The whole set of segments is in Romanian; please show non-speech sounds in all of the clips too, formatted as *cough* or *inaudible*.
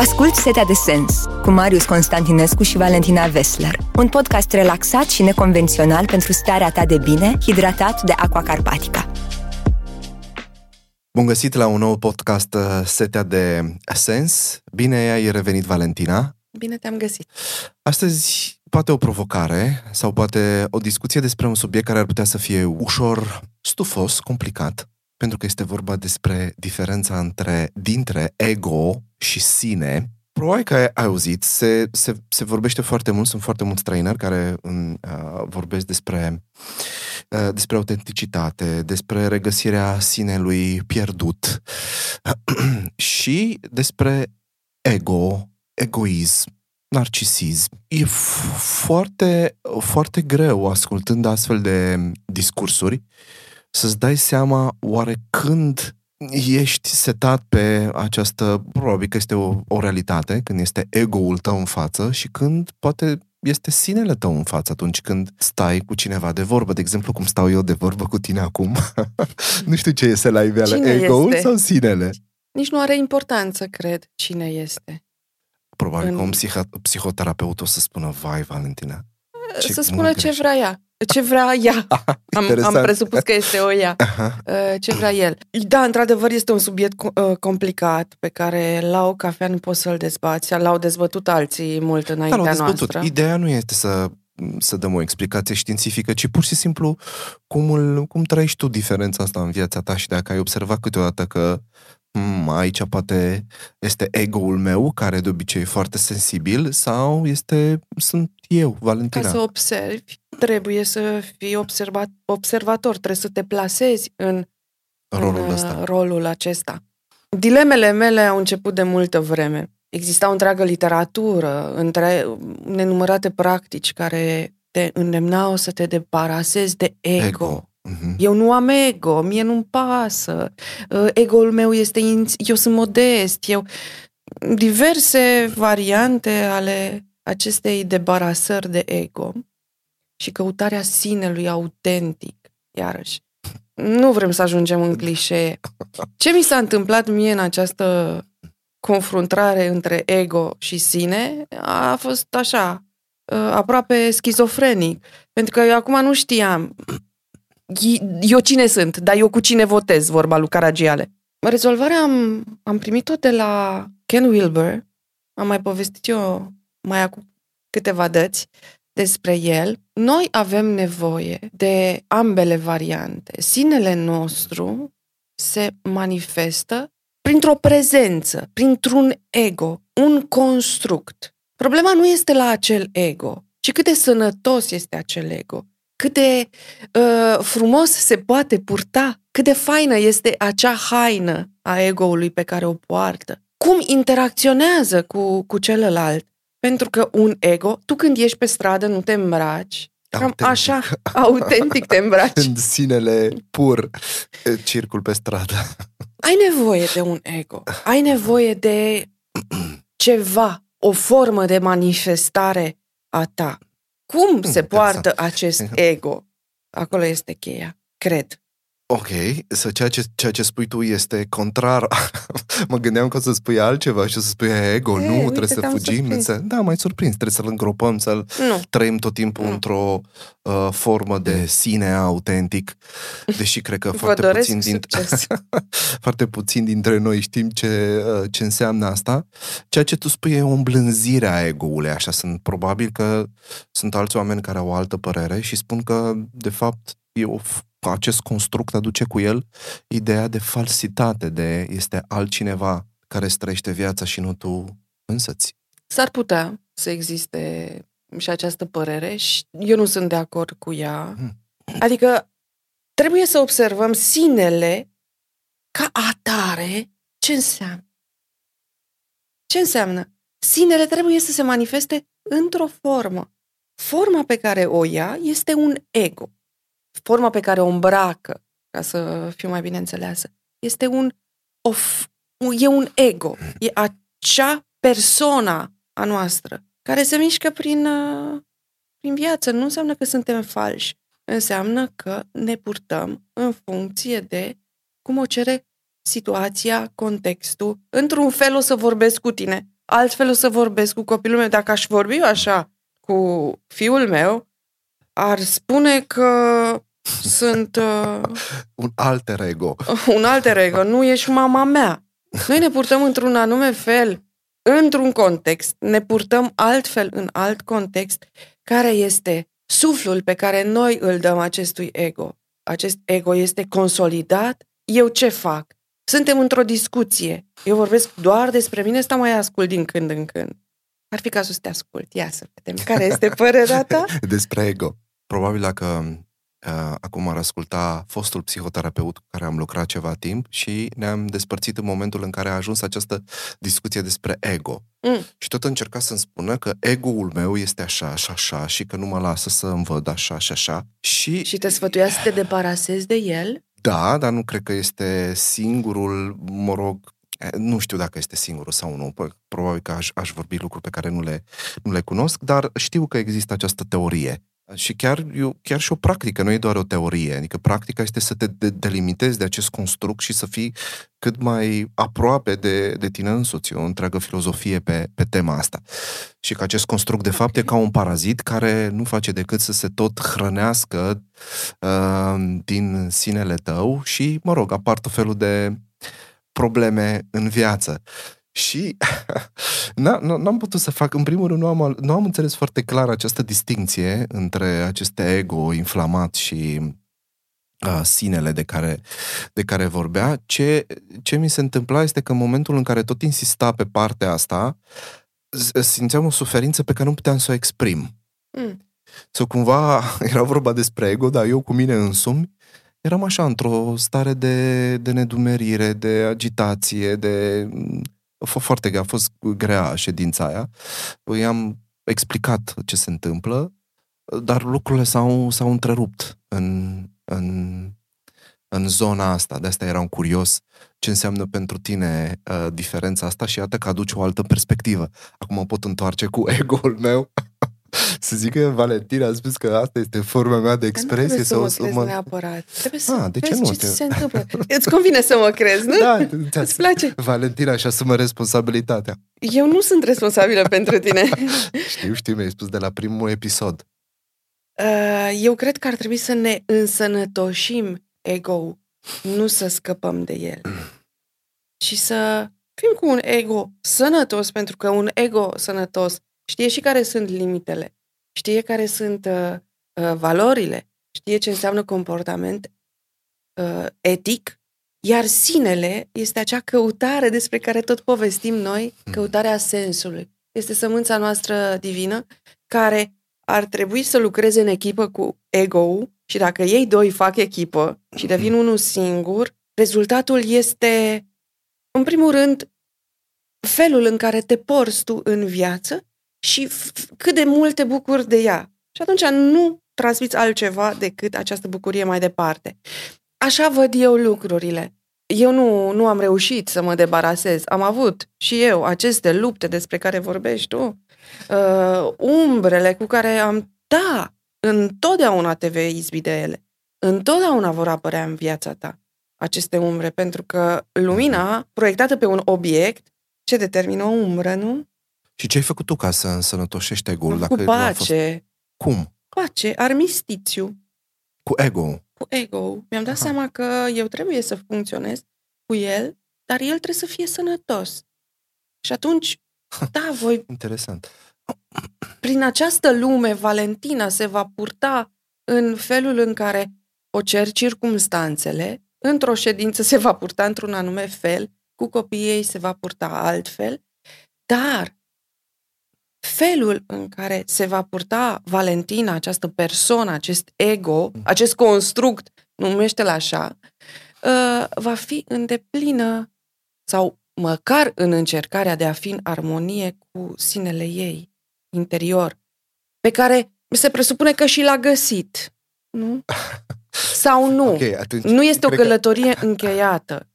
Ascult Setea de Sens cu Marius Constantinescu și Valentina Vesler, un podcast relaxat și neconvențional pentru starea ta de bine, hidratat de Aqua Carpatica. Bun găsit la un nou podcast uh, Setea de Sens. Bine ai revenit, Valentina. Bine te-am găsit. Astăzi poate o provocare sau poate o discuție despre un subiect care ar putea să fie ușor stufos, complicat, pentru că este vorba despre diferența între, dintre ego și sine. Probabil că ai auzit, se, se, se vorbește foarte mult, sunt foarte mulți traineri care în, uh, vorbesc despre, uh, despre autenticitate, despre regăsirea sinelui pierdut *clears throat* și despre ego, egoism, narcisism. E foarte, foarte greu ascultând astfel de discursuri să-ți dai seama oare când ești setat pe această, probabil că este o, o realitate, când este ego-ul tău în față și când poate este sinele tău în față atunci când stai cu cineva de vorbă. De exemplu, cum stau eu de vorbă cu tine acum. *laughs* nu știu ce este la iveală, ego-ul este? sau sinele? Nici nu are importanță, cred, cine este. Probabil În- că un psiho- psihoterapeut o să spună, vai, Valentina. Ce să spună mult ce greșit. vrea ea. Ce vrea ea. Am, am Interesant. presupus că este o ea. Aha. Uh, Ce vrea el. Da, într-adevăr, este un subiect co- uh, complicat pe care la o cafea nu poți să-l dezbați. L-au dezbătut alții mult Da, înaintea l-au dezbătut. noastră. Ideea nu este să, să dăm o explicație științifică, ci pur și simplu cum, îl, cum trăiești tu diferența asta în viața ta și dacă ai observat câteodată că hmm, aici poate este ego-ul meu, care de obicei e foarte sensibil, sau este, sunt eu, Ca Valentina. să observi, trebuie să fii observat, observator, trebuie să te plasezi în rolul în, ăsta. uh, rolul acesta. Dilemele mele au început de multă vreme. Exista o întreagă literatură, între nenumărate practici care te îndemnau să te deparasezi de ego. Ego. Mhm. Eu nu am ego, mie nu-mi pasă, uh, ego-ul meu este, in- eu sunt modest, eu... Diverse variante ale acestei debarasări de ego și căutarea sinelui autentic, iarăși. Nu vrem să ajungem în clișee. Ce mi s-a întâmplat mie în această confruntare între ego și sine a fost așa, uh, aproape schizofrenic. Pentru că eu acum nu știam eu cine sunt, dar eu cu cine votez, vorba lui Caragiale. Rezolvarea am, am primit-o de la Ken Wilber, am mai povestit eu mai acum câteva dăți despre el. Noi avem nevoie de ambele variante. Sinele nostru se manifestă printr-o prezență, printr-un ego, un construct. Problema nu este la acel ego, ci cât de sănătos este acel ego, cât de uh, frumos se poate purta, cât de faină este acea haină a ego-ului pe care o poartă, cum interacționează cu, cu celălalt. Pentru că un ego, tu când ieși pe stradă nu te îmbraci, cam Autentic. așa, autentic te îmbraci. *laughs* În sinele pur e, circul pe stradă. Ai nevoie de un ego, ai nevoie de ceva, o formă de manifestare a ta. Cum se interesant. poartă acest *laughs* ego? Acolo este cheia, cred. Ok, să ceea ce, ceea ce spui tu este contrar. *laughs* mă gândeam că o să spui altceva și o să spui ego, E, nu, uite, trebuie să te-am fugim. surprins. Să... Da, mai surprins, trebuie să-l îngropăm, să-l Nu. trăim tot timpul Nu. într-o uh, formă de sine autentic, deși cred că Vă foarte doresc puțin, dintre, succes. *laughs* foarte puțin dintre noi știm ce, uh, ce înseamnă asta. Ceea ce tu spui e o îmblânzire a ego-ului, așa sunt. Probabil că sunt alți oameni care au o altă părere și spun că, de fapt, e o, f- acest construct aduce cu el ideea de falsitate, de este altcineva care îți trăiește viața și nu tu însăți. S-ar putea să existe și această părere și eu nu sunt de acord cu ea. Mhm. Adică trebuie să observăm sinele ca atare ce înseamnă. Ce înseamnă? Sinele trebuie să se manifeste într-o formă. Forma pe care o ia este un ego. Forma pe care o îmbracă, ca să fiu mai bine înțeleasă, este un, o, f- e un ego. E acea persona a noastră care se mișcă prin, uh, prin viață. Nu înseamnă că suntem falși. Înseamnă că ne purtăm în funcție de cum o cere situația, contextul. Într-un fel o să vorbesc cu tine, altfel o să vorbesc cu copilul meu. Dacă aș vorbi eu așa cu fiul meu, ar spune că sunt uh, *laughs* Un alter ego. *laughs* un alter ego, nu ești mama mea. Noi ne purtăm într-un anume fel, într-un context, ne purtăm altfel în alt context, care este suflul pe care noi îl dăm acestui ego. Acest ego este consolidat, eu ce fac? Suntem într-o discuție. Eu vorbesc doar despre mine, stau mai ascult din când în când. Ar fi cazul să te ascult. Ia să vedem. Care este părerea ta? *laughs* Despre ego. Probabil dacă uh, acum ar asculta fostul psihoterapeut cu care am lucrat ceva timp și ne-am despărțit în momentul în care a ajuns această discuție despre ego. Mm. Și tot încerca să-mi spună că ego-ul meu este așa și așa și că nu mă lasă să îmi văd așa și așa. Și, Și te sfătuia să te debarasezi de el? da, dar nu cred că este singurul, mă rog, eh, nu știu dacă este singurul sau nu, Pă- probabil că aș, aș vorbi lucruri pe care nu le, nu le cunosc, dar știu că există această teorie. Și chiar, eu, chiar și o practică, nu e doar o teorie. Adică practica este să te de- delimitezi de acest construct și să fii cât mai aproape de, de tine însuți. E o întreagă filozofie pe, pe tema asta. Și că acest construct, de fapt, e ca un parazit care nu face decât să se tot hrănească uh, din sinele tău și, mă rog, apar tot felul de probleme în viață. Și *laughs* n- n-am putut să fac, în primul rând, nu am, nu am înțeles foarte clar această distinție între aceste ego inflamat și uh, sinele de care, de care vorbea. Ce, ce mi se întâmpla este că în momentul în care tot insista pe partea asta, s- simțeam o suferință pe care nu puteam să o exprim. Mm. Sau cumva *laughs* era vorba despre ego, dar eu cu mine însumi eram așa într-o stare de, de nedumerire, de agitație, de... A fost foarte grea, a fost grea ședința aia. I-am explicat ce se întâmplă, dar lucrurile s-au, s-au întrerupt în, în, în zona asta. De asta eram curios ce înseamnă pentru tine uh, diferența asta și iată că aduce o altă perspectivă. Acum mă pot întoarce cu *laughs* ego-ul meu să zic că Valentina a spus că asta este forma mea de expresie. Dar nu sau trebuie să mă crezi neapărat. Trebuie să Ah, de ce vezi nu? ce Te- se întâmplă. Îți convine să mă crezi, nu? Da, Îți place? Valentina și asumă responsabilitatea. Eu nu sunt responsabilă pentru tine. *laughs* Știu, știu, mi-ai spus de la primul episod. Uh, Eu cred că ar trebui să ne însănătoșim ego nu să scăpăm de el. Și să fim cu un ego sănătos, pentru că un ego sănătos știe și care sunt limitele, știe care sunt uh, uh, valorile, știe ce înseamnă comportament uh, etic, iar sinele este acea căutare despre care tot povestim noi, căutarea sensului. Este sămânța noastră divină care ar trebui să lucreze în echipă cu ego și dacă ei doi fac echipă și devin unul singur, rezultatul este, în primul rând, felul în care te porți tu în viață și f- cât de mult te bucuri de ea. Și atunci nu transmiți altceva decât această bucurie mai departe. Așa văd eu lucrurile. Eu nu, nu am reușit să mă debarasez. Am avut și eu aceste lupte despre care vorbești tu, uh, umbrele cu care am... Da, întotdeauna te vei izbi de ele. Întotdeauna vor apărea în viața ta aceste umbre, pentru că lumina proiectată pe un obiect ce determină o umbră, nu? Și ce ai făcut tu ca să însănătoșești ego-ul? cu Dacă nu a fost... pace, Cum? pace, armistițiu, Cu ego cu ego. Mi-am dat Aha. seama că eu trebuie să funcționez cu el, dar el trebuie să fie sănătos. Și atunci, da, voi Interesant. prin această lume, Valentina se va purta în felul în care o cer circumstanțele, într-o ședință se va purta într-un anume fel, cu copiii ei se va purta altfel, dar felul în care se va purta Valentina, această persoană, acest ego, acest construct, numește-l așa, uh, va fi în deplină sau măcar în încercarea de a fi în armonie cu sinele ei interior, pe care se presupune că și l-a găsit. Nu? *laughs* Sau nu? Ok, atunci Nu este o cred că- călătorie încheiată.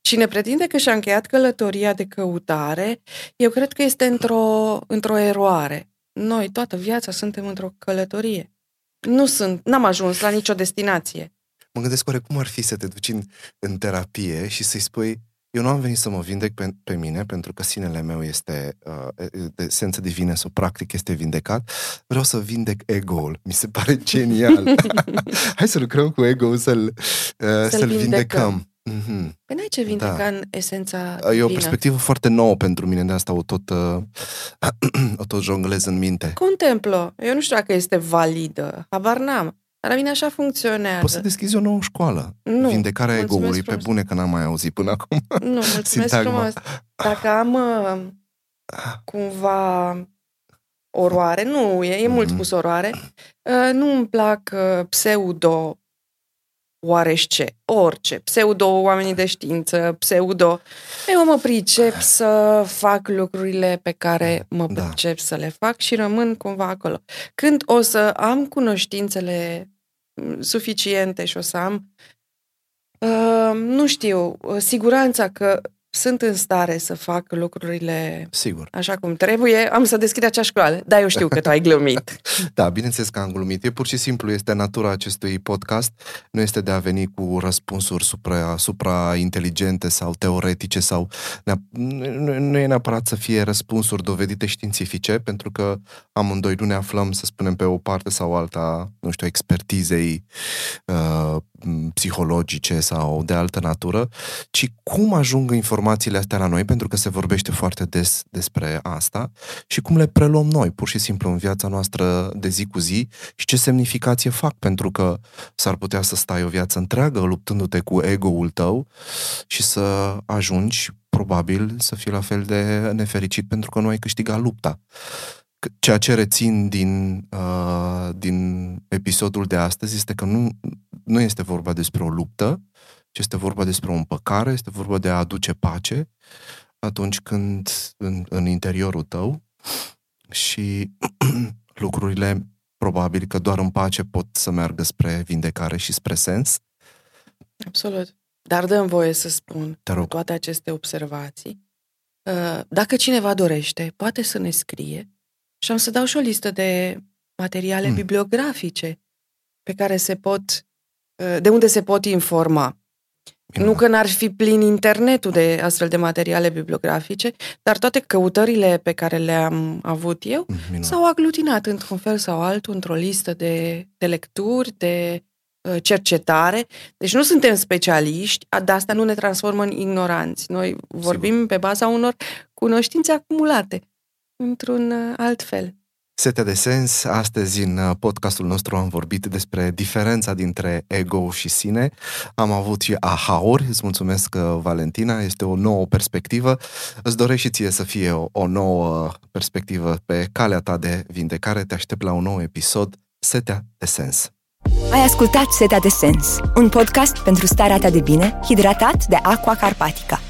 Cine pretinde că și-a încheiat călătoria de căutare, eu cred că este într-o, într-o eroare. Noi, toată viața, suntem într-o călătorie. Nu sunt, n-am ajuns la nicio destinație. Mă gândesc oare cum ar fi să te duci în, în terapie și să-i spui Eu nu am venit să mă vindec pe, pe mine, pentru că sinele meu este, uh, de esență divină, sau practic este vindecat. Vreau să vindec ego-ul. Mi se pare genial. *laughs* *laughs* Hai să lucrăm cu ego-ul, să-l, uh, să-l, să-l vindecăm. vindecăm. Mm-hmm. Păi n-ai ce vindeca da. în esența E divină. o perspectivă foarte nouă pentru mine, de asta o tot, uh, *clears throat* o tot jonglez în minte. Contemplă. Eu nu știu dacă este validă. Habar n-am. Dar la mine așa funcționează. Poți să deschizi o nouă școală. Nu. Vindecarea egoului, pe bune că n-am mai auzit până acum. Nu, mulțumesc *laughs* Sintagma. frumos. Dacă am uh, cumva oroare, nu, e, e mm-hmm. mult spus oroare, uh, nu îmi plac uh, pseudo oarește, orice, pseudo oamenii de știință, pseudo... Eu mă pricep să fac lucrurile pe care mă da. pricep să le fac și rămân cumva acolo. Când o să am cunoștințele suficiente și o să am, uh, nu știu, siguranța că sunt în stare să fac lucrurile Sigur. așa cum trebuie, am să deschid acea școală. Da, eu știu că tu ai glumit. *laughs* da, bineînțeles că am glumit. E pur și simplu, este natura acestui podcast. Nu este de a veni cu răspunsuri supra, supra inteligente sau teoretice sau... Nu, nu e neapărat să fie răspunsuri dovedite științifice, pentru că amândoi nu ne aflăm, să spunem, pe o parte sau alta, nu știu, expertizei uh, psihologice sau de altă natură, ci cum ajung informațiile astea la noi, pentru că se vorbește foarte des despre asta, și cum le preluăm noi, pur și simplu, în viața noastră de zi cu zi și ce semnificație fac, pentru că s-ar putea să stai o viață întreagă luptându-te cu ego-ul tău și să ajungi, probabil, să fii la fel de nefericit pentru că nu ai câștigat lupta ceea ce rețin din, uh, din episodul de astăzi este că nu, nu este vorba despre o luptă, ci este vorba despre o împăcare, este vorba de a aduce pace atunci când în, în interiorul tău și *clears throat* lucrurile probabil că doar în pace pot să meargă spre vindecare și spre sens. Absolut. Dar dăm voie să spun Te rog. toate aceste observații. Uh, dacă cineva dorește, poate să ne scrie și am să dau și o listă de materiale mm. bibliografice pe care se pot, uh, de unde se pot informa. Bine. Nu că n-ar fi plin internetul de astfel de materiale bibliografice, dar toate căutările pe care le-am avut eu mm, Bine. s-au aglutinat într-un fel sau altul într-o listă de, de lecturi, de uh, cercetare. Deci nu suntem specialiști, de asta nu ne transformă în ignoranți. Noi vorbim Sigur. pe baza unor cunoștințe acumulate într-un uh, alt fel. Setea de sens, astăzi în uh, podcastul nostru am vorbit despre diferența dintre ego și sine. Am avut și aha-uri, îți mulțumesc uh, Valentina, este o nouă perspectivă. Îți doresc și ție să fie o, o nouă perspectivă pe calea ta de vindecare. Te aștept la un nou episod, Setea de sens. Ai ascultat Setea de sens, un podcast pentru starea ta de bine, hidratat de Aqua Carpatica.